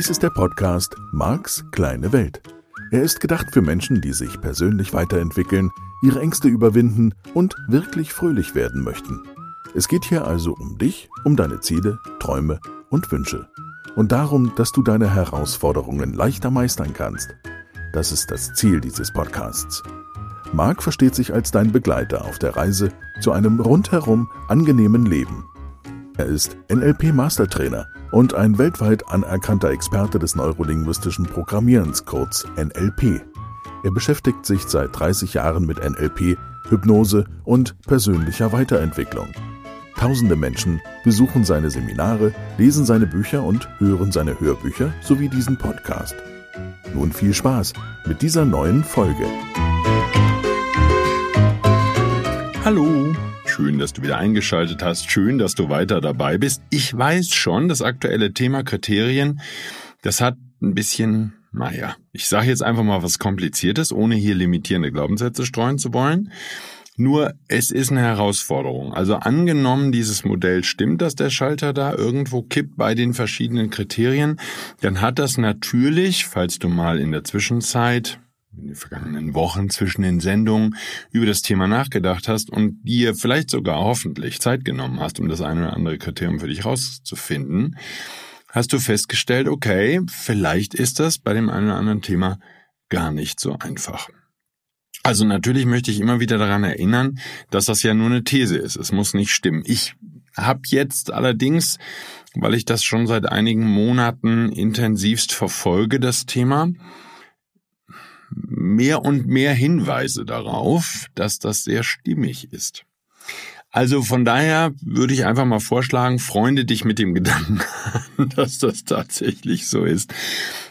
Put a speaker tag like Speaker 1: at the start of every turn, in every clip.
Speaker 1: Dies ist der Podcast Marks kleine Welt. Er ist gedacht für Menschen, die sich persönlich weiterentwickeln, ihre Ängste überwinden und wirklich fröhlich werden möchten. Es geht hier also um dich, um deine Ziele, Träume und Wünsche. Und darum, dass du deine Herausforderungen leichter meistern kannst. Das ist das Ziel dieses Podcasts. Marc versteht sich als dein Begleiter auf der Reise zu einem rundherum angenehmen Leben. Er ist NLP-Mastertrainer und ein weltweit anerkannter Experte des neurolinguistischen Programmierens, kurz NLP. Er beschäftigt sich seit 30 Jahren mit NLP, Hypnose und persönlicher Weiterentwicklung. Tausende Menschen besuchen seine Seminare, lesen seine Bücher und hören seine Hörbücher sowie diesen Podcast. Nun viel Spaß mit dieser neuen Folge.
Speaker 2: Hallo, schön, dass du wieder eingeschaltet hast, schön, dass du weiter dabei bist. Ich weiß schon, das aktuelle Thema Kriterien, das hat ein bisschen, naja, ich sage jetzt einfach mal was Kompliziertes, ohne hier limitierende Glaubenssätze streuen zu wollen. Nur es ist eine Herausforderung. Also angenommen, dieses Modell stimmt, dass der Schalter da irgendwo kippt bei den verschiedenen Kriterien, dann hat das natürlich, falls du mal in der Zwischenzeit in den vergangenen Wochen zwischen den Sendungen über das Thema nachgedacht hast und dir vielleicht sogar hoffentlich Zeit genommen hast, um das eine oder andere Kriterium für dich rauszufinden, hast du festgestellt, okay, vielleicht ist das bei dem einen oder anderen Thema gar nicht so einfach. Also natürlich möchte ich immer wieder daran erinnern, dass das ja nur eine These ist. Es muss nicht stimmen. Ich habe jetzt allerdings, weil ich das schon seit einigen Monaten intensivst verfolge, das Thema, mehr und mehr Hinweise darauf, dass das sehr stimmig ist. Also von daher würde ich einfach mal vorschlagen, freunde dich mit dem Gedanken an, dass das tatsächlich so ist.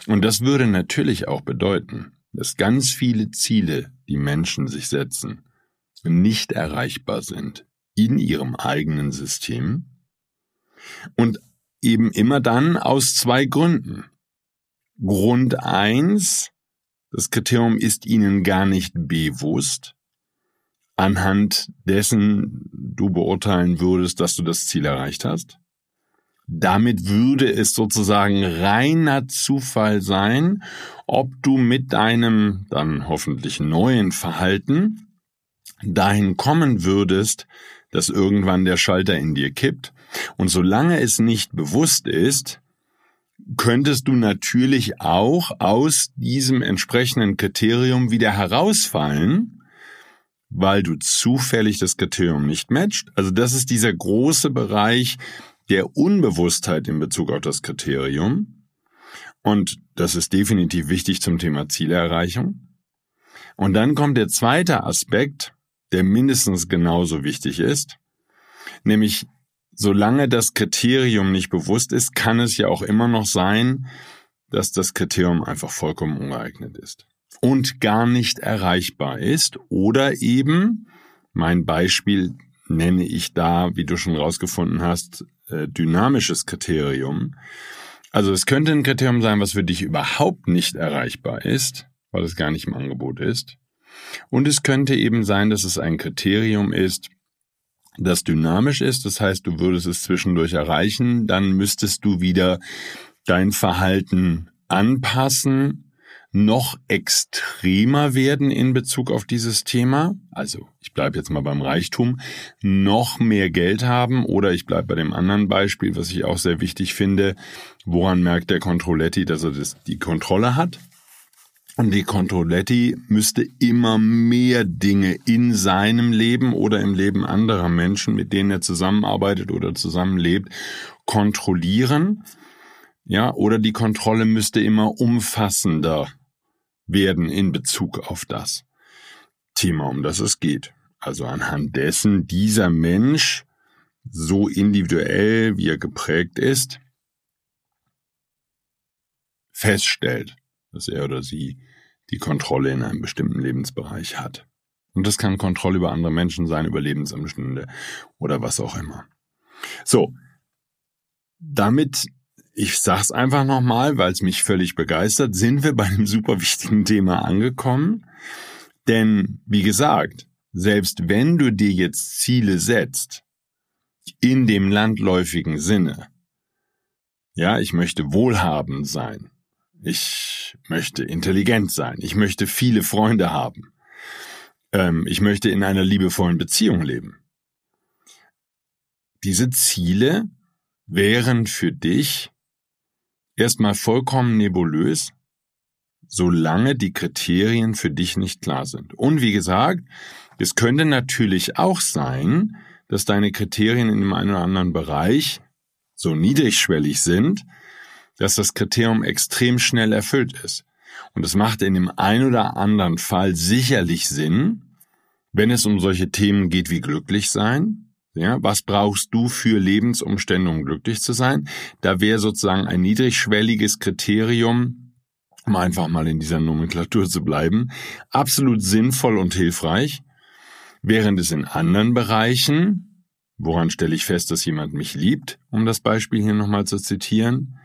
Speaker 2: Und das würde natürlich auch bedeuten, dass ganz viele Ziele, die Menschen sich setzen, nicht erreichbar sind in ihrem eigenen System und eben immer dann aus zwei Gründen. Grund eins, das Kriterium ist ihnen gar nicht bewusst, anhand dessen du beurteilen würdest, dass du das Ziel erreicht hast. Damit würde es sozusagen reiner Zufall sein, ob du mit deinem dann hoffentlich neuen Verhalten dahin kommen würdest, dass irgendwann der Schalter in dir kippt. Und solange es nicht bewusst ist, könntest du natürlich auch aus diesem entsprechenden Kriterium wieder herausfallen, weil du zufällig das Kriterium nicht matcht. Also das ist dieser große Bereich der Unbewusstheit in Bezug auf das Kriterium. Und das ist definitiv wichtig zum Thema Zielerreichung. Und dann kommt der zweite Aspekt, der mindestens genauso wichtig ist, nämlich solange das Kriterium nicht bewusst ist, kann es ja auch immer noch sein, dass das Kriterium einfach vollkommen ungeeignet ist und gar nicht erreichbar ist oder eben, mein Beispiel nenne ich da, wie du schon rausgefunden hast, äh, dynamisches Kriterium. Also es könnte ein Kriterium sein, was für dich überhaupt nicht erreichbar ist, weil es gar nicht im Angebot ist. Und es könnte eben sein, dass es ein Kriterium ist, das dynamisch ist. Das heißt, du würdest es zwischendurch erreichen, dann müsstest du wieder dein Verhalten anpassen, noch extremer werden in Bezug auf dieses Thema. Also ich bleibe jetzt mal beim Reichtum, noch mehr Geld haben oder ich bleibe bei dem anderen Beispiel, was ich auch sehr wichtig finde. Woran merkt der Controletti, dass er das, die Kontrolle hat? Und die Controletti müsste immer mehr Dinge in seinem Leben oder im Leben anderer Menschen, mit denen er zusammenarbeitet oder zusammenlebt, kontrollieren. Ja, oder die Kontrolle müsste immer umfassender werden in Bezug auf das Thema, um das es geht. Also anhand dessen dieser Mensch so individuell, wie er geprägt ist, feststellt, dass er oder sie die Kontrolle in einem bestimmten Lebensbereich hat. Und das kann Kontrolle über andere Menschen sein, über Lebensumstände oder was auch immer. So, damit, ich sag's einfach nochmal, weil es mich völlig begeistert, sind wir bei einem super wichtigen Thema angekommen. Denn, wie gesagt, selbst wenn du dir jetzt Ziele setzt, in dem landläufigen Sinne, Ja, ich möchte wohlhabend sein. Ich möchte intelligent sein. Ich möchte viele Freunde haben. Ähm, ich möchte in einer liebevollen Beziehung leben. Diese Ziele wären für dich erstmal vollkommen nebulös, solange die Kriterien für dich nicht klar sind. Und wie gesagt, es könnte natürlich auch sein, dass deine Kriterien in dem einen oder anderen Bereich so niedrigschwellig sind, dass das Kriterium extrem schnell erfüllt ist. Und es macht in dem einen oder anderen Fall sicherlich Sinn, wenn es um solche Themen geht wie glücklich sein. Ja, was brauchst du für Lebensumstände, um glücklich zu sein? Da wäre sozusagen ein niedrigschwelliges Kriterium um einfach mal in dieser Nomenklatur zu bleiben, absolut sinnvoll und hilfreich, während es in anderen Bereichen, woran stelle ich fest, dass jemand mich liebt, um das Beispiel hier nochmal zu zitieren,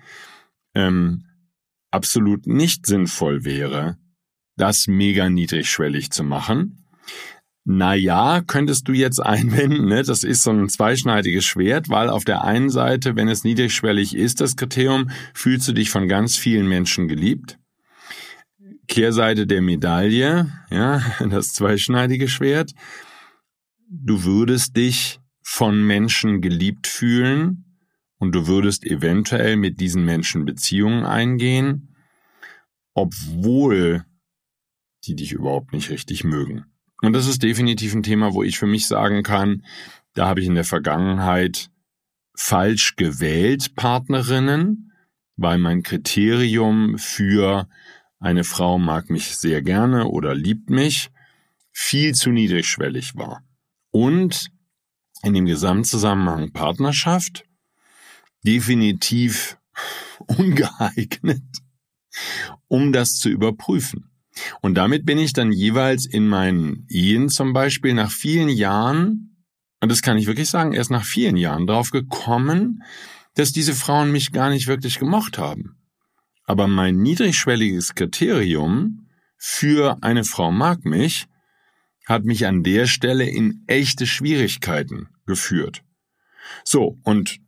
Speaker 2: ähm, absolut nicht sinnvoll wäre, das mega niedrigschwellig zu machen. Na ja, könntest du jetzt einwenden, ne? das ist so ein zweischneidiges Schwert, weil auf der einen Seite, wenn es niedrigschwellig ist, das Kriterium, fühlst du dich von ganz vielen Menschen geliebt. Kehrseite der Medaille, ja, das zweischneidige Schwert. Du würdest dich von Menschen geliebt fühlen und du würdest eventuell mit diesen Menschen Beziehungen eingehen, obwohl die dich überhaupt nicht richtig mögen. Und das ist definitiv ein Thema, wo ich für mich sagen kann, da habe ich in der Vergangenheit falsch gewählt Partnerinnen, weil mein Kriterium für eine Frau mag mich sehr gerne oder liebt mich, viel zu niedrigschwellig war. Und in dem Gesamtzusammenhang Partnerschaft definitiv ungeeignet, um das zu überprüfen. Und damit bin ich dann jeweils in meinen Ehen zum Beispiel nach vielen Jahren, und das kann ich wirklich sagen, erst nach vielen Jahren drauf gekommen, dass diese Frauen mich gar nicht wirklich gemocht haben. Aber mein niedrigschwelliges Kriterium für eine Frau mag mich hat mich an der Stelle in echte Schwierigkeiten geführt. So, und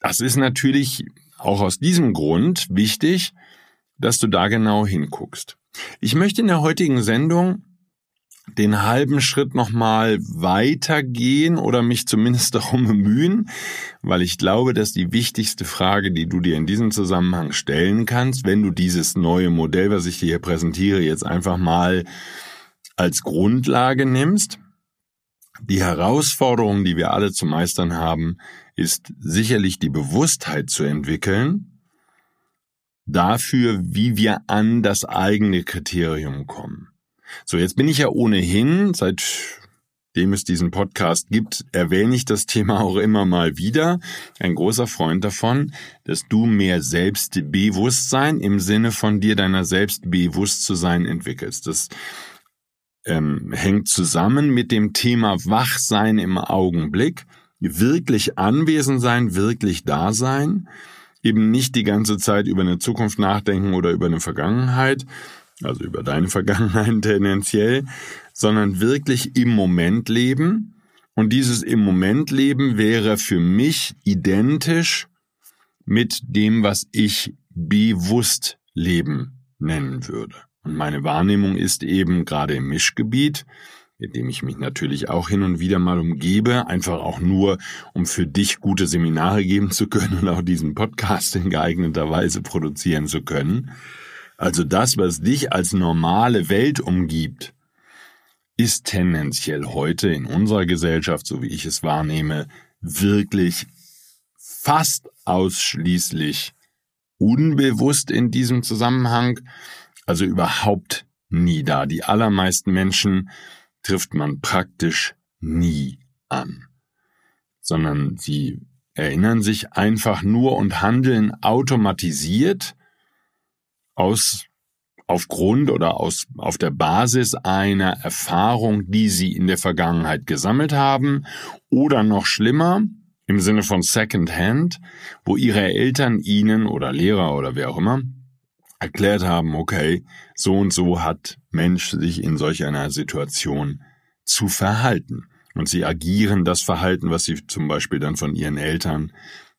Speaker 2: das ist natürlich auch aus diesem Grund wichtig, dass du da genau hinguckst. Ich möchte in der heutigen Sendung den halben Schritt nochmal weitergehen oder mich zumindest darum bemühen, weil ich glaube, dass die wichtigste Frage, die du dir in diesem Zusammenhang stellen kannst, wenn du dieses neue Modell, was ich dir hier präsentiere, jetzt einfach mal als Grundlage nimmst, die Herausforderung, die wir alle zu meistern haben, ist sicherlich die Bewusstheit zu entwickeln dafür, wie wir an das eigene Kriterium kommen. So, jetzt bin ich ja ohnehin, seitdem es diesen Podcast gibt, erwähne ich das Thema auch immer mal wieder. Ein großer Freund davon, dass du mehr Selbstbewusstsein im Sinne von dir deiner selbst bewusst zu sein entwickelst. Das ähm, hängt zusammen mit dem Thema Wachsein im Augenblick, wirklich anwesend sein, wirklich da sein, eben nicht die ganze Zeit über eine Zukunft nachdenken oder über eine Vergangenheit, also über deine Vergangenheit tendenziell, sondern wirklich im Moment leben. Und dieses im Moment leben wäre für mich identisch mit dem, was ich bewusst leben nennen würde. Und meine Wahrnehmung ist eben gerade im Mischgebiet, in dem ich mich natürlich auch hin und wieder mal umgebe, einfach auch nur, um für dich gute Seminare geben zu können und auch diesen Podcast in geeigneter Weise produzieren zu können. Also das, was dich als normale Welt umgibt, ist tendenziell heute in unserer Gesellschaft, so wie ich es wahrnehme, wirklich fast ausschließlich unbewusst in diesem Zusammenhang, also überhaupt nie da. Die allermeisten Menschen trifft man praktisch nie an, sondern sie erinnern sich einfach nur und handeln automatisiert aus aufgrund oder aus, auf der Basis einer Erfahrung, die sie in der Vergangenheit gesammelt haben. Oder noch schlimmer, im Sinne von Second Hand, wo ihre Eltern ihnen oder Lehrer oder wer auch immer erklärt haben, okay, so und so hat Mensch sich in solch einer Situation zu verhalten. Und sie agieren das Verhalten, was sie zum Beispiel dann von ihren Eltern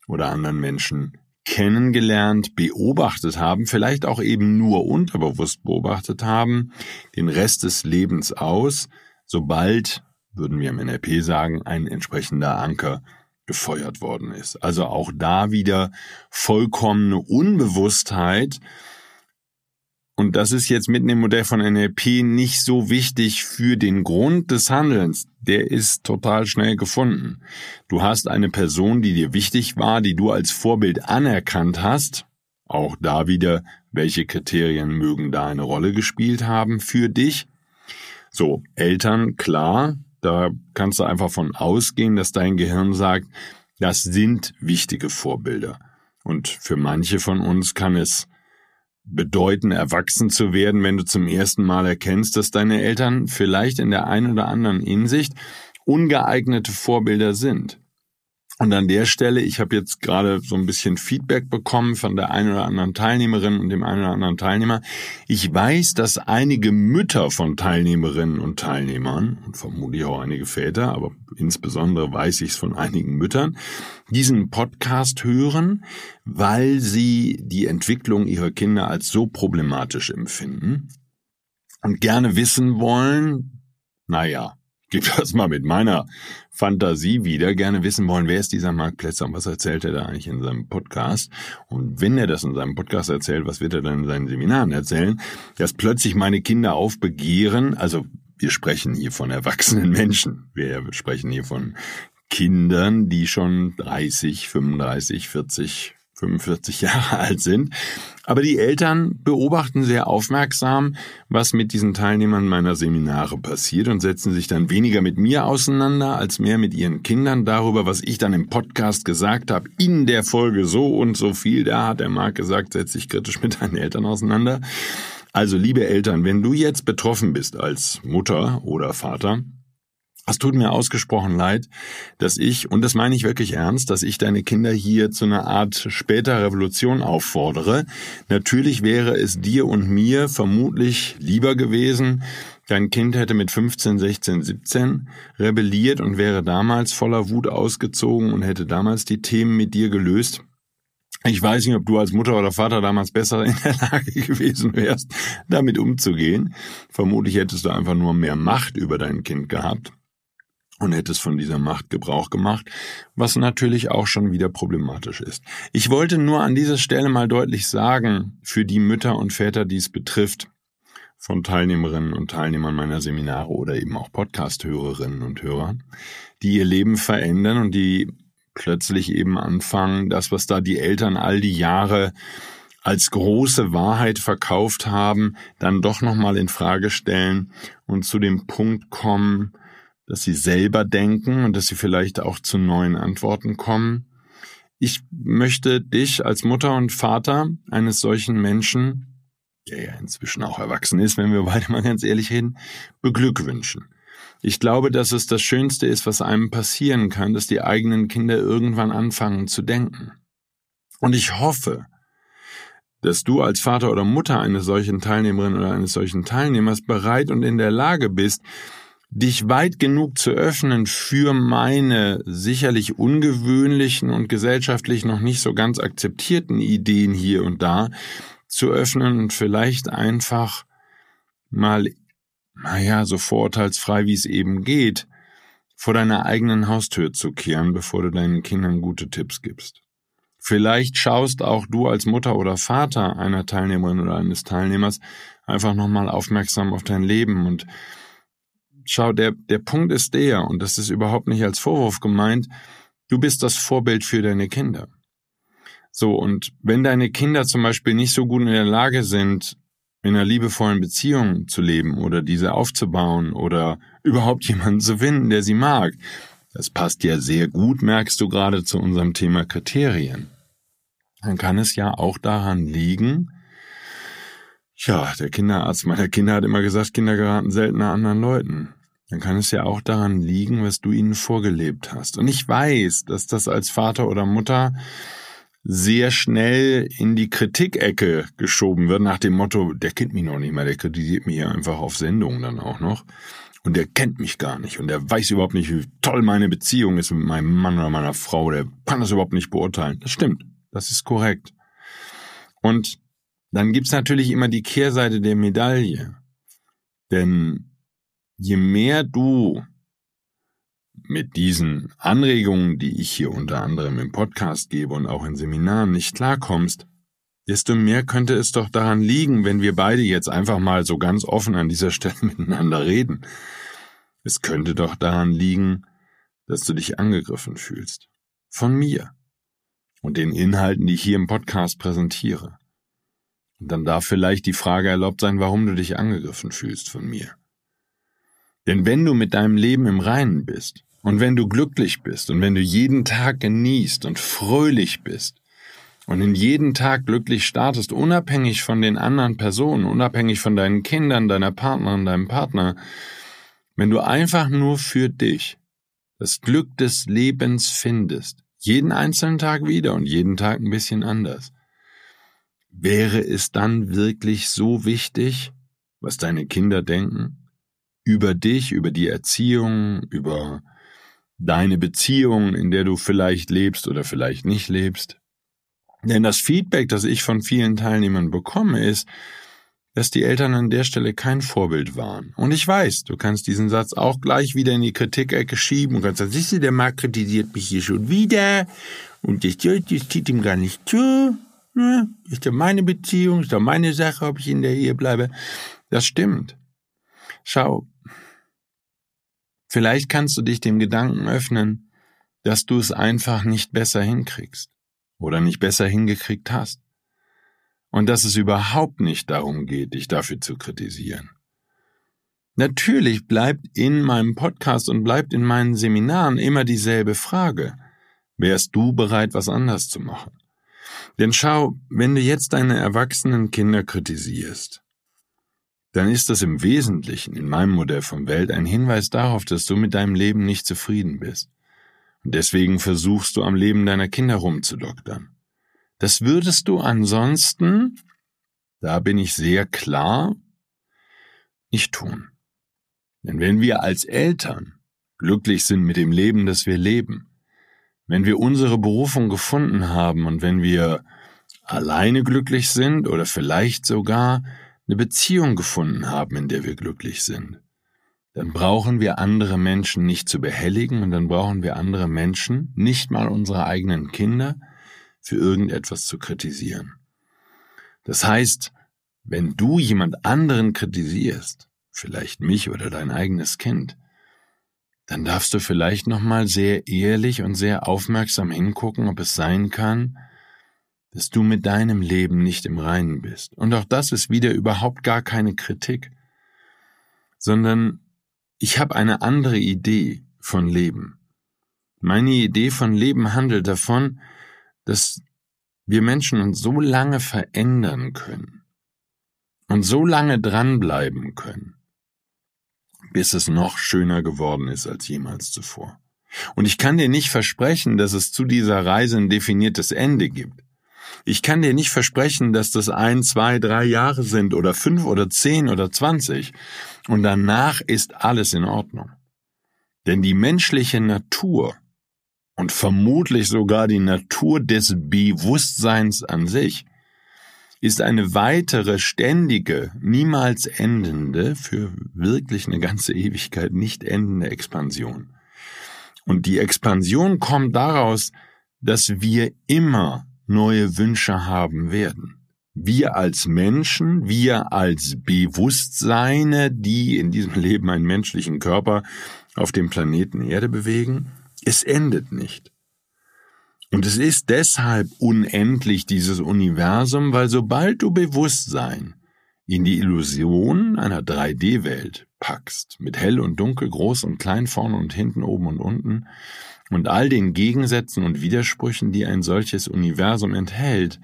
Speaker 2: oder anderen Menschen kennengelernt, beobachtet haben, vielleicht auch eben nur unterbewusst beobachtet haben, den Rest des Lebens aus, sobald, würden wir im NLP sagen, ein entsprechender Anker gefeuert worden ist. Also auch da wieder vollkommene Unbewusstheit, und das ist jetzt mitten im Modell von NLP nicht so wichtig für den Grund des Handelns. Der ist total schnell gefunden. Du hast eine Person, die dir wichtig war, die du als Vorbild anerkannt hast. Auch da wieder, welche Kriterien mögen da eine Rolle gespielt haben für dich? So, Eltern, klar, da kannst du einfach von ausgehen, dass dein Gehirn sagt, das sind wichtige Vorbilder. Und für manche von uns kann es bedeuten, erwachsen zu werden, wenn du zum ersten Mal erkennst, dass deine Eltern vielleicht in der einen oder anderen Hinsicht ungeeignete Vorbilder sind. Und an der Stelle, ich habe jetzt gerade so ein bisschen Feedback bekommen von der einen oder anderen Teilnehmerin und dem einen oder anderen Teilnehmer. Ich weiß, dass einige Mütter von Teilnehmerinnen und Teilnehmern und vermutlich auch einige Väter, aber insbesondere weiß ich es von einigen Müttern, diesen Podcast hören, weil sie die Entwicklung ihrer Kinder als so problematisch empfinden und gerne wissen wollen, naja, gebe das mal mit meiner Fantasie wieder, gerne wissen wollen, wer ist dieser Mark Plätzer und was erzählt er da eigentlich in seinem Podcast? Und wenn er das in seinem Podcast erzählt, was wird er dann in seinen Seminaren erzählen? Dass plötzlich meine Kinder aufbegehren, also wir sprechen hier von erwachsenen Menschen, wir sprechen hier von Kindern, die schon 30, 35, 40, 45 Jahre alt sind. Aber die Eltern beobachten sehr aufmerksam, was mit diesen Teilnehmern meiner Seminare passiert und setzen sich dann weniger mit mir auseinander als mehr mit ihren Kindern darüber, was ich dann im Podcast gesagt habe, in der Folge so und so viel. Da hat der Marc gesagt, setz dich kritisch mit deinen Eltern auseinander. Also liebe Eltern, wenn du jetzt betroffen bist als Mutter oder Vater, es tut mir ausgesprochen leid, dass ich, und das meine ich wirklich ernst, dass ich deine Kinder hier zu einer Art später Revolution auffordere. Natürlich wäre es dir und mir vermutlich lieber gewesen, dein Kind hätte mit 15, 16, 17 rebelliert und wäre damals voller Wut ausgezogen und hätte damals die Themen mit dir gelöst. Ich weiß nicht, ob du als Mutter oder Vater damals besser in der Lage gewesen wärst, damit umzugehen. Vermutlich hättest du einfach nur mehr Macht über dein Kind gehabt und hättest von dieser Macht Gebrauch gemacht, was natürlich auch schon wieder problematisch ist. Ich wollte nur an dieser Stelle mal deutlich sagen, für die Mütter und Väter, die es betrifft, von Teilnehmerinnen und Teilnehmern meiner Seminare oder eben auch Podcast-Hörerinnen und Hörer, die ihr Leben verändern und die plötzlich eben anfangen, das, was da die Eltern all die Jahre als große Wahrheit verkauft haben, dann doch nochmal in Frage stellen und zu dem Punkt kommen, dass sie selber denken und dass sie vielleicht auch zu neuen Antworten kommen. Ich möchte dich als Mutter und Vater eines solchen Menschen, der ja inzwischen auch erwachsen ist, wenn wir beide mal ganz ehrlich reden, beglückwünschen. Ich glaube, dass es das Schönste ist, was einem passieren kann, dass die eigenen Kinder irgendwann anfangen zu denken. Und ich hoffe, dass du als Vater oder Mutter eines solchen Teilnehmerin oder eines solchen Teilnehmers bereit und in der Lage bist, dich weit genug zu öffnen für meine sicherlich ungewöhnlichen und gesellschaftlich noch nicht so ganz akzeptierten Ideen hier und da zu öffnen und vielleicht einfach mal, naja, so vorurteilsfrei wie es eben geht, vor deiner eigenen Haustür zu kehren, bevor du deinen Kindern gute Tipps gibst. Vielleicht schaust auch du als Mutter oder Vater einer Teilnehmerin oder eines Teilnehmers einfach nochmal aufmerksam auf dein Leben und Schau, der, der Punkt ist der, und das ist überhaupt nicht als Vorwurf gemeint, du bist das Vorbild für deine Kinder. So, und wenn deine Kinder zum Beispiel nicht so gut in der Lage sind, in einer liebevollen Beziehung zu leben oder diese aufzubauen oder überhaupt jemanden zu finden, der sie mag, das passt ja sehr gut, merkst du gerade zu unserem Thema Kriterien. Dann kann es ja auch daran liegen, ja, der Kinderarzt meiner Kinder hat immer gesagt, Kinder geraten seltener anderen Leuten dann kann es ja auch daran liegen, was du ihnen vorgelebt hast. Und ich weiß, dass das als Vater oder Mutter sehr schnell in die Kritikecke geschoben wird, nach dem Motto, der kennt mich noch nicht mehr, der kritisiert mich ja einfach auf Sendungen dann auch noch. Und der kennt mich gar nicht und der weiß überhaupt nicht, wie toll meine Beziehung ist mit meinem Mann oder meiner Frau, der kann das überhaupt nicht beurteilen. Das stimmt. das ist korrekt. Und dann gibt's natürlich immer die Kehrseite der Medaille. Denn je mehr du mit diesen Anregungen, die ich hier unter anderem im Podcast gebe und auch in Seminaren nicht klarkommst, desto mehr könnte es doch daran liegen, wenn wir beide jetzt einfach mal so ganz offen an dieser Stelle miteinander reden. Es könnte doch daran liegen, dass du dich angegriffen fühlst. Von mir. Und den Inhalten, die ich hier im Podcast präsentiere. Und dann darf vielleicht die Frage erlaubt sein, warum du dich angegriffen fühlst von mir. Denn wenn du mit deinem Leben im Reinen bist, und wenn du glücklich bist, und wenn du jeden Tag genießt und fröhlich bist, und in jeden Tag glücklich startest, unabhängig von den anderen Personen, unabhängig von deinen Kindern, deiner Partnerin, deinem Partner, wenn du einfach nur für dich das Glück des Lebens findest, jeden einzelnen Tag wieder und jeden Tag ein bisschen anders, wäre es dann wirklich so wichtig, was deine Kinder denken? Über dich, über die Erziehung, über deine Beziehung, in der du vielleicht lebst oder vielleicht nicht lebst? Denn das Feedback, das ich von vielen Teilnehmern bekomme, ist, dass die Eltern an der Stelle kein Vorbild waren. Und ich weiß, du kannst diesen Satz auch gleich wieder in die Kritikecke schieben und kannst sagen, siehst du, der Markt kritisiert mich hier schon wieder und das zieht ihm gar nicht zu. Ist ja meine Beziehung, ist ja meine Sache, ob ich in der Ehe bleibe. Das stimmt. Schau, vielleicht kannst du dich dem Gedanken öffnen, dass du es einfach nicht besser hinkriegst oder nicht besser hingekriegt hast und dass es überhaupt nicht darum geht, dich dafür zu kritisieren. Natürlich bleibt in meinem Podcast und bleibt in meinen Seminaren immer dieselbe Frage. Wärst du bereit, was anders zu machen? Denn schau, wenn du jetzt deine erwachsenen Kinder kritisierst, dann ist das im Wesentlichen in meinem Modell von Welt ein Hinweis darauf, dass du mit deinem Leben nicht zufrieden bist. Und deswegen versuchst du am Leben deiner Kinder rumzudoktern. Das würdest du ansonsten, da bin ich sehr klar, nicht tun. Denn wenn wir als Eltern glücklich sind mit dem Leben, das wir leben, wenn wir unsere Berufung gefunden haben und wenn wir alleine glücklich sind oder vielleicht sogar eine Beziehung gefunden haben, in der wir glücklich sind, dann brauchen wir andere Menschen nicht zu behelligen und dann brauchen wir andere Menschen, nicht mal unsere eigenen Kinder, für irgendetwas zu kritisieren. Das heißt, wenn du jemand anderen kritisierst, vielleicht mich oder dein eigenes Kind, dann darfst du vielleicht nochmal sehr ehrlich und sehr aufmerksam hingucken, ob es sein kann, dass du mit deinem Leben nicht im Reinen bist. Und auch das ist wieder überhaupt gar keine Kritik, sondern ich habe eine andere Idee von Leben. Meine Idee von Leben handelt davon, dass wir Menschen uns so lange verändern können und so lange dranbleiben können, bis es noch schöner geworden ist als jemals zuvor. Und ich kann dir nicht versprechen, dass es zu dieser Reise ein definiertes Ende gibt. Ich kann dir nicht versprechen, dass das ein, zwei, drei Jahre sind oder fünf oder zehn oder zwanzig und danach ist alles in Ordnung. Denn die menschliche Natur und vermutlich sogar die Natur des Bewusstseins an sich, ist eine weitere, ständige, niemals endende, für wirklich eine ganze Ewigkeit nicht endende Expansion. Und die Expansion kommt daraus, dass wir immer neue Wünsche haben werden. Wir als Menschen, wir als Bewusstseine, die in diesem Leben einen menschlichen Körper auf dem Planeten Erde bewegen, es endet nicht. Und es ist deshalb unendlich, dieses Universum, weil sobald du Bewusstsein in die Illusion einer 3D-Welt packst, mit hell und dunkel, groß und klein, vorne und hinten, oben und unten, und all den Gegensätzen und Widersprüchen, die ein solches Universum enthält,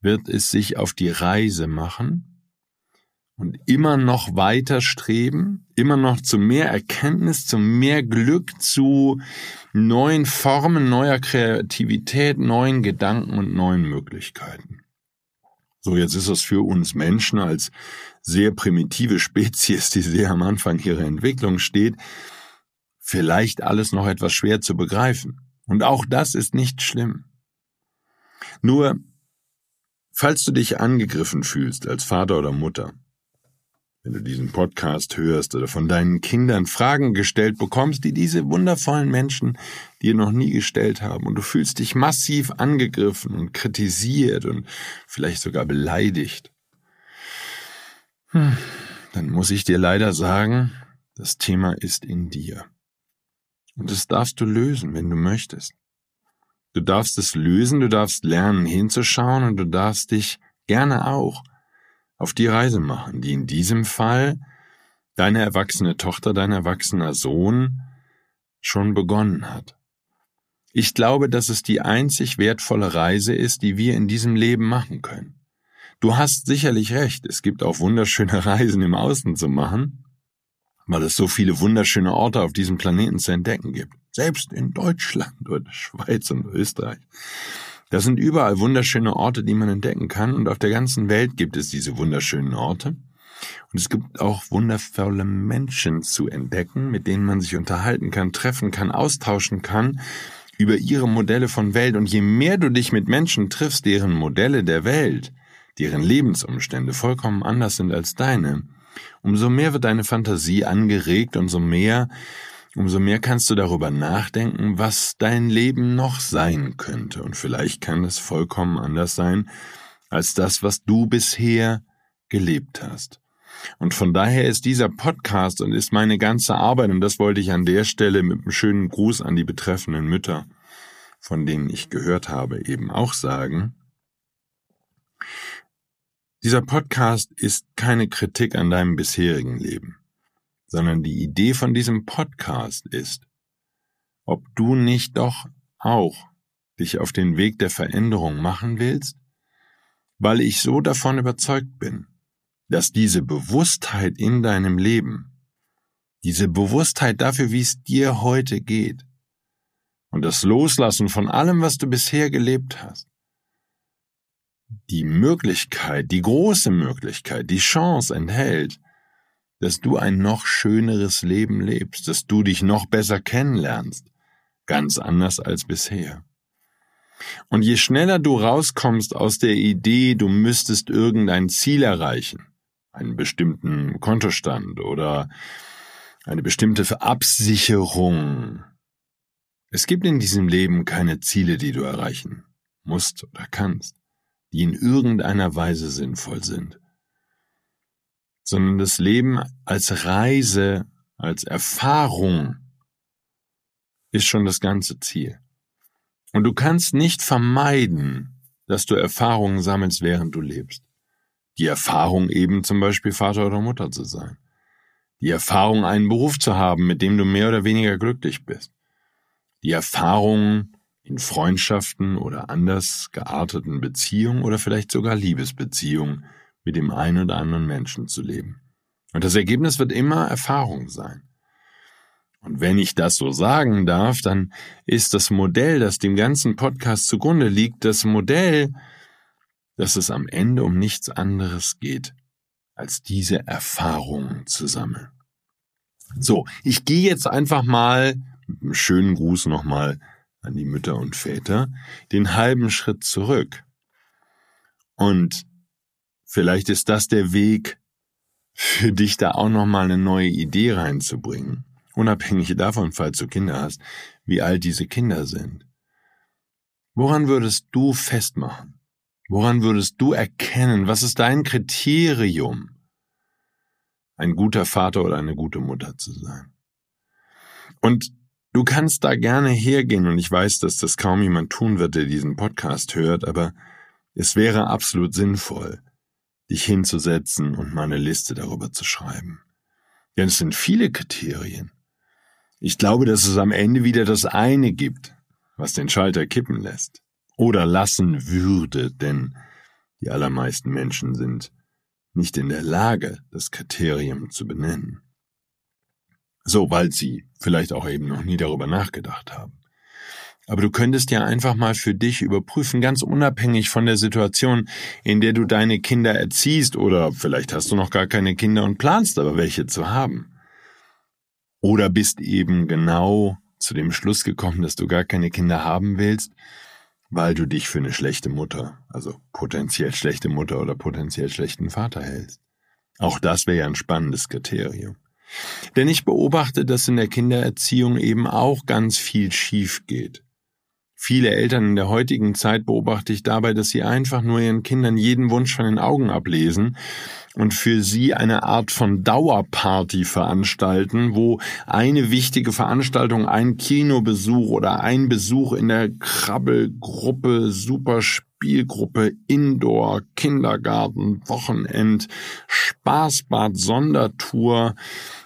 Speaker 2: wird es sich auf die Reise machen, und immer noch weiter streben, immer noch zu mehr Erkenntnis, zu mehr Glück, zu neuen Formen, neuer Kreativität, neuen Gedanken und neuen Möglichkeiten. So, jetzt ist es für uns Menschen als sehr primitive Spezies, die sehr am Anfang ihrer Entwicklung steht, vielleicht alles noch etwas schwer zu begreifen. Und auch das ist nicht schlimm. Nur, falls du dich angegriffen fühlst als Vater oder Mutter, wenn du diesen Podcast hörst oder von deinen Kindern Fragen gestellt bekommst, die diese wundervollen Menschen dir noch nie gestellt haben und du fühlst dich massiv angegriffen und kritisiert und vielleicht sogar beleidigt, hm, dann muss ich dir leider sagen, das Thema ist in dir. Und das darfst du lösen, wenn du möchtest. Du darfst es lösen, du darfst lernen hinzuschauen und du darfst dich gerne auch auf die Reise machen, die in diesem Fall deine erwachsene Tochter, dein erwachsener Sohn schon begonnen hat. Ich glaube, dass es die einzig wertvolle Reise ist, die wir in diesem Leben machen können. Du hast sicherlich recht, es gibt auch wunderschöne Reisen im Außen zu machen, weil es so viele wunderschöne Orte auf diesem Planeten zu entdecken gibt. Selbst in Deutschland oder Schweiz und Österreich. Das sind überall wunderschöne Orte, die man entdecken kann und auf der ganzen Welt gibt es diese wunderschönen Orte. Und es gibt auch wundervolle Menschen zu entdecken, mit denen man sich unterhalten kann, treffen kann, austauschen kann über ihre Modelle von Welt. Und je mehr du dich mit Menschen triffst, deren Modelle der Welt, deren Lebensumstände vollkommen anders sind als deine, umso mehr wird deine Fantasie angeregt, umso mehr umso mehr kannst du darüber nachdenken, was dein Leben noch sein könnte. Und vielleicht kann es vollkommen anders sein als das, was du bisher gelebt hast. Und von daher ist dieser Podcast und ist meine ganze Arbeit, und das wollte ich an der Stelle mit einem schönen Gruß an die betreffenden Mütter, von denen ich gehört habe, eben auch sagen, dieser Podcast ist keine Kritik an deinem bisherigen Leben sondern die Idee von diesem Podcast ist, ob du nicht doch auch dich auf den Weg der Veränderung machen willst, weil ich so davon überzeugt bin, dass diese Bewusstheit in deinem Leben, diese Bewusstheit dafür, wie es dir heute geht, und das Loslassen von allem, was du bisher gelebt hast, die Möglichkeit, die große Möglichkeit, die Chance enthält, dass du ein noch schöneres Leben lebst, dass du dich noch besser kennenlernst, ganz anders als bisher. Und je schneller du rauskommst aus der Idee, du müsstest irgendein Ziel erreichen, einen bestimmten Kontostand oder eine bestimmte Absicherung. Es gibt in diesem Leben keine Ziele, die du erreichen musst oder kannst, die in irgendeiner Weise sinnvoll sind sondern das Leben als Reise, als Erfahrung ist schon das ganze Ziel. Und du kannst nicht vermeiden, dass du Erfahrungen sammelst, während du lebst. Die Erfahrung eben zum Beispiel Vater oder Mutter zu sein. Die Erfahrung, einen Beruf zu haben, mit dem du mehr oder weniger glücklich bist. Die Erfahrung in Freundschaften oder anders gearteten Beziehungen oder vielleicht sogar Liebesbeziehungen mit dem einen oder anderen Menschen zu leben. Und das Ergebnis wird immer Erfahrung sein. Und wenn ich das so sagen darf, dann ist das Modell, das dem ganzen Podcast zugrunde liegt, das Modell, dass es am Ende um nichts anderes geht, als diese Erfahrungen zu sammeln. So, ich gehe jetzt einfach mal schönen Gruß nochmal an die Mütter und Väter den halben Schritt zurück und Vielleicht ist das der Weg für dich da auch nochmal eine neue Idee reinzubringen. Unabhängig davon, falls du Kinder hast, wie alt diese Kinder sind. Woran würdest du festmachen? Woran würdest du erkennen? Was ist dein Kriterium, ein guter Vater oder eine gute Mutter zu sein? Und du kannst da gerne hergehen und ich weiß, dass das kaum jemand tun wird, der diesen Podcast hört, aber es wäre absolut sinnvoll, dich hinzusetzen und mal eine Liste darüber zu schreiben. Denn es sind viele Kriterien. Ich glaube, dass es am Ende wieder das eine gibt, was den Schalter kippen lässt. Oder lassen würde, denn die allermeisten Menschen sind nicht in der Lage, das Kriterium zu benennen. So, weil sie vielleicht auch eben noch nie darüber nachgedacht haben. Aber du könntest ja einfach mal für dich überprüfen, ganz unabhängig von der Situation, in der du deine Kinder erziehst, oder vielleicht hast du noch gar keine Kinder und planst aber welche zu haben. Oder bist eben genau zu dem Schluss gekommen, dass du gar keine Kinder haben willst weil du dich für eine schlechte Mutter, also potenziell schlechte Mutter oder potenziell schlechten Vater hältst. Auch das wäre ja ein spannendes Kriterium. Denn ich beobachte, dass in der Kindererziehung eben auch ganz viel schief geht. Viele Eltern in der heutigen Zeit beobachte ich dabei, dass sie einfach nur ihren Kindern jeden Wunsch von den Augen ablesen und für sie eine Art von Dauerparty veranstalten, wo eine wichtige Veranstaltung, ein Kinobesuch oder ein Besuch in der Krabbelgruppe, Superspielgruppe, Indoor, Kindergarten, Wochenend, Spaßbad, Sondertour,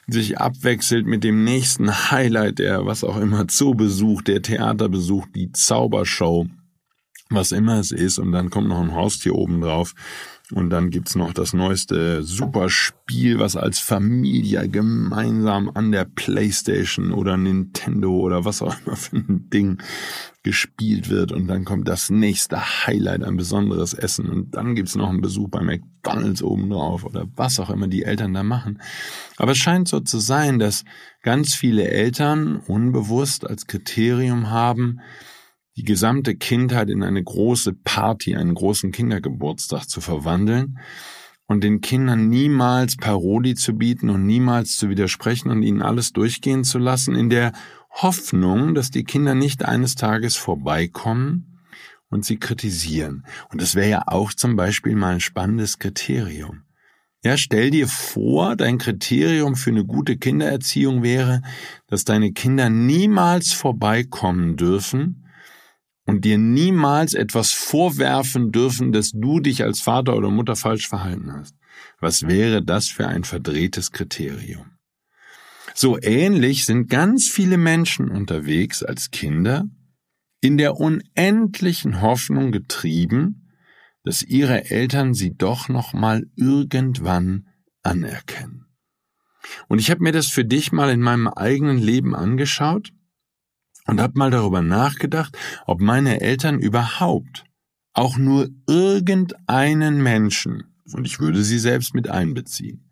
Speaker 2: sich abwechselt mit dem nächsten Highlight, der was auch immer Zoobesuch, der Theaterbesuch, die Zaubershow, was immer es ist, und dann kommt noch ein Haustier oben drauf. Und dann gibt's noch das neueste Superspiel, was als Familie gemeinsam an der Playstation oder Nintendo oder was auch immer für ein Ding gespielt wird. Und dann kommt das nächste Highlight, ein besonderes Essen. Und dann gibt's noch einen Besuch bei McDonalds oben drauf oder was auch immer die Eltern da machen. Aber es scheint so zu sein, dass ganz viele Eltern unbewusst als Kriterium haben, die gesamte Kindheit in eine große Party, einen großen Kindergeburtstag zu verwandeln und den Kindern niemals Paroli zu bieten und niemals zu widersprechen und ihnen alles durchgehen zu lassen, in der Hoffnung, dass die Kinder nicht eines Tages vorbeikommen und sie kritisieren. Und das wäre ja auch zum Beispiel mal ein spannendes Kriterium. Ja, stell dir vor, dein Kriterium für eine gute Kindererziehung wäre, dass deine Kinder niemals vorbeikommen dürfen und dir niemals etwas vorwerfen dürfen, dass du dich als Vater oder Mutter falsch verhalten hast. Was wäre das für ein verdrehtes Kriterium? So ähnlich sind ganz viele Menschen unterwegs als Kinder, in der unendlichen Hoffnung getrieben, dass ihre Eltern sie doch noch mal irgendwann anerkennen. Und ich habe mir das für dich mal in meinem eigenen Leben angeschaut und habe mal darüber nachgedacht, ob meine Eltern überhaupt auch nur irgendeinen Menschen, und ich würde sie selbst mit einbeziehen,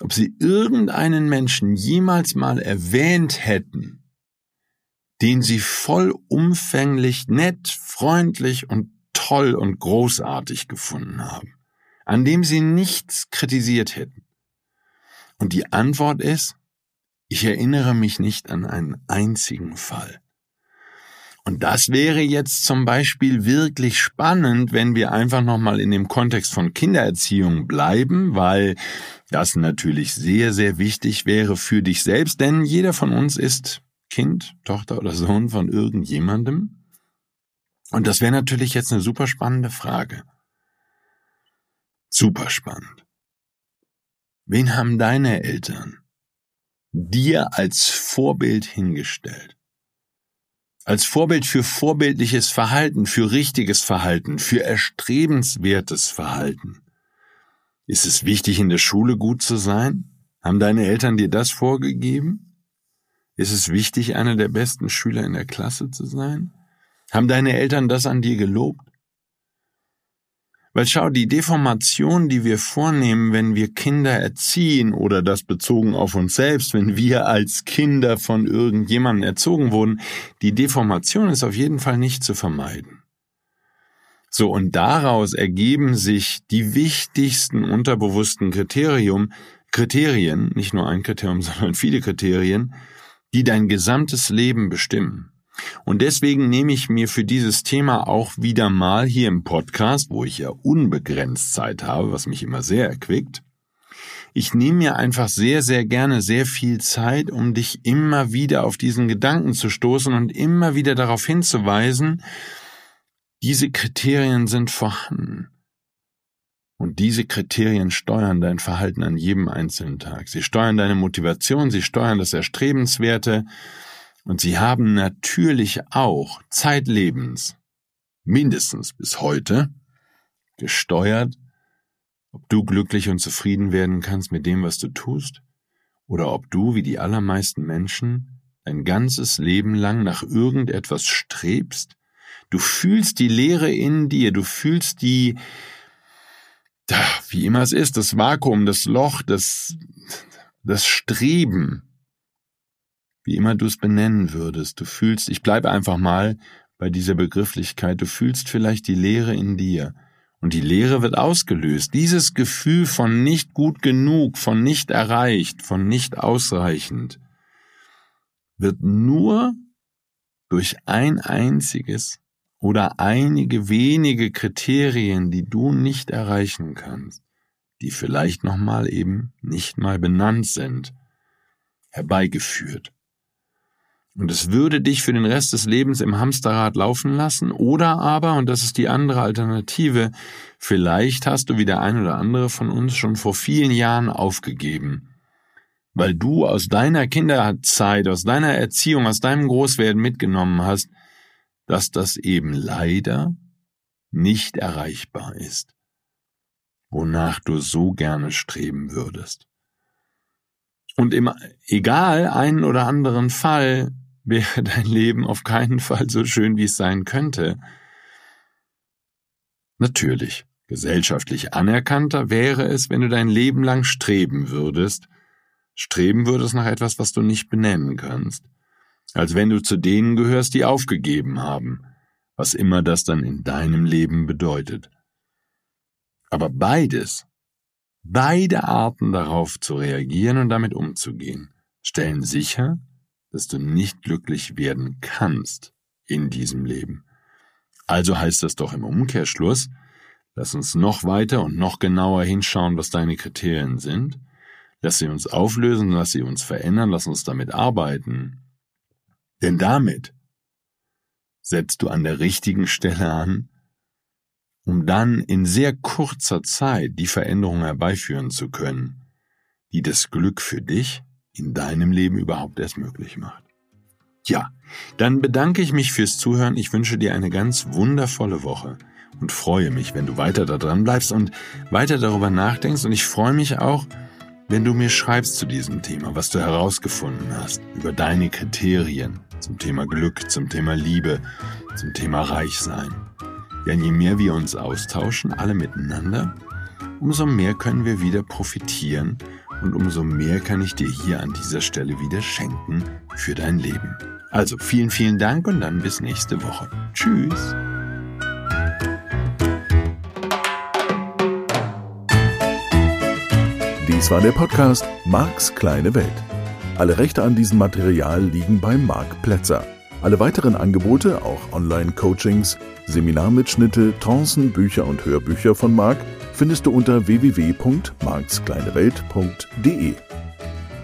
Speaker 2: ob sie irgendeinen Menschen jemals mal erwähnt hätten, den sie vollumfänglich nett, freundlich und toll und großartig gefunden haben, an dem sie nichts kritisiert hätten. Und die Antwort ist, ich erinnere mich nicht an einen einzigen Fall. Und das wäre jetzt zum Beispiel wirklich spannend, wenn wir einfach nochmal in dem Kontext von Kindererziehung bleiben, weil das natürlich sehr, sehr wichtig wäre für dich selbst, denn jeder von uns ist Kind, Tochter oder Sohn von irgendjemandem. Und das wäre natürlich jetzt eine super spannende Frage. Super spannend. Wen haben deine Eltern dir als Vorbild hingestellt. Als Vorbild für vorbildliches Verhalten, für richtiges Verhalten, für erstrebenswertes Verhalten. Ist es wichtig, in der Schule gut zu sein? Haben deine Eltern dir das vorgegeben? Ist es wichtig, einer der besten Schüler in der Klasse zu sein? Haben deine Eltern das an dir gelobt? Weil schau, die Deformation, die wir vornehmen, wenn wir Kinder erziehen oder das bezogen auf uns selbst, wenn wir als Kinder von irgendjemandem erzogen wurden, die Deformation ist auf jeden Fall nicht zu vermeiden. So, und daraus ergeben sich die wichtigsten unterbewussten Kriterium, Kriterien, nicht nur ein Kriterium, sondern viele Kriterien, die dein gesamtes Leben bestimmen. Und deswegen nehme ich mir für dieses Thema auch wieder mal hier im Podcast, wo ich ja unbegrenzt Zeit habe, was mich immer sehr erquickt, ich nehme mir einfach sehr, sehr gerne sehr viel Zeit, um dich immer wieder auf diesen Gedanken zu stoßen und immer wieder darauf hinzuweisen, diese Kriterien sind vorhanden. Und diese Kriterien steuern dein Verhalten an jedem einzelnen Tag. Sie steuern deine Motivation, sie steuern das Erstrebenswerte, und sie haben natürlich auch zeitlebens, mindestens bis heute, gesteuert, ob du glücklich und zufrieden werden kannst mit dem, was du tust, oder ob du, wie die allermeisten Menschen, dein ganzes Leben lang nach irgendetwas strebst, du fühlst die Leere in dir, du fühlst die, wie immer es ist, das Vakuum, das Loch, das, das Streben, wie immer du es benennen würdest. Du fühlst, ich bleibe einfach mal bei dieser Begrifflichkeit. Du fühlst vielleicht die Leere in dir. Und die Leere wird ausgelöst. Dieses Gefühl von nicht gut genug, von nicht erreicht, von nicht ausreichend, wird nur durch ein einziges oder einige wenige Kriterien, die du nicht erreichen kannst, die vielleicht nochmal eben nicht mal benannt sind, herbeigeführt. Und es würde dich für den Rest des Lebens im Hamsterrad laufen lassen, oder aber, und das ist die andere Alternative, vielleicht hast du wie der ein oder andere von uns schon vor vielen Jahren aufgegeben, weil du aus deiner Kinderzeit, aus deiner Erziehung, aus deinem Großwerden mitgenommen hast, dass das eben leider nicht erreichbar ist, wonach du so gerne streben würdest. Und im egal einen oder anderen Fall wäre dein Leben auf keinen Fall so schön, wie es sein könnte. Natürlich, gesellschaftlich anerkannter wäre es, wenn du dein Leben lang streben würdest, streben würdest nach etwas, was du nicht benennen kannst, als wenn du zu denen gehörst, die aufgegeben haben, was immer das dann in deinem Leben bedeutet. Aber beides, beide Arten darauf zu reagieren und damit umzugehen, stellen sicher, dass du nicht glücklich werden kannst in diesem Leben. Also heißt das doch im Umkehrschluss, lass uns noch weiter und noch genauer hinschauen, was deine Kriterien sind, lass sie uns auflösen, lass sie uns verändern, lass uns damit arbeiten. Denn damit setzt du an der richtigen Stelle an, um dann in sehr kurzer Zeit die Veränderung herbeiführen zu können, die das Glück für dich in deinem Leben überhaupt erst möglich macht. Ja, dann bedanke ich mich fürs Zuhören. Ich wünsche dir eine ganz wundervolle Woche und freue mich, wenn du weiter da dran bleibst und weiter darüber nachdenkst. Und ich freue mich auch, wenn du mir schreibst zu diesem Thema, was du herausgefunden hast, über deine Kriterien zum Thema Glück, zum Thema Liebe, zum Thema Reichsein. Denn je mehr wir uns austauschen, alle miteinander, umso mehr können wir wieder profitieren und umso mehr kann ich dir hier an dieser Stelle wieder schenken für dein Leben. Also vielen, vielen Dank und dann bis nächste Woche. Tschüss.
Speaker 1: Dies war der Podcast Marks kleine Welt. Alle Rechte an diesem Material liegen bei Marc Plätzer. Alle weiteren Angebote, auch Online-Coachings, Seminarmitschnitte, Trancen, Bücher und Hörbücher von Marc findest du unter www.markskleinewelt.de.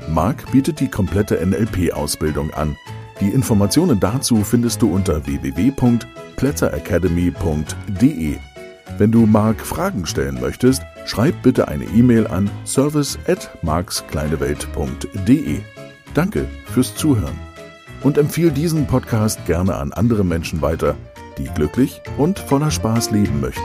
Speaker 1: Marc bietet die komplette NLP-Ausbildung an. Die Informationen dazu findest du unter www.plätzeracademy.de. Wenn du Marc Fragen stellen möchtest, schreib bitte eine E-Mail an service at markskleinewelt.de. Danke fürs Zuhören und empfehle diesen Podcast gerne an andere Menschen weiter, die glücklich und voller Spaß leben möchten.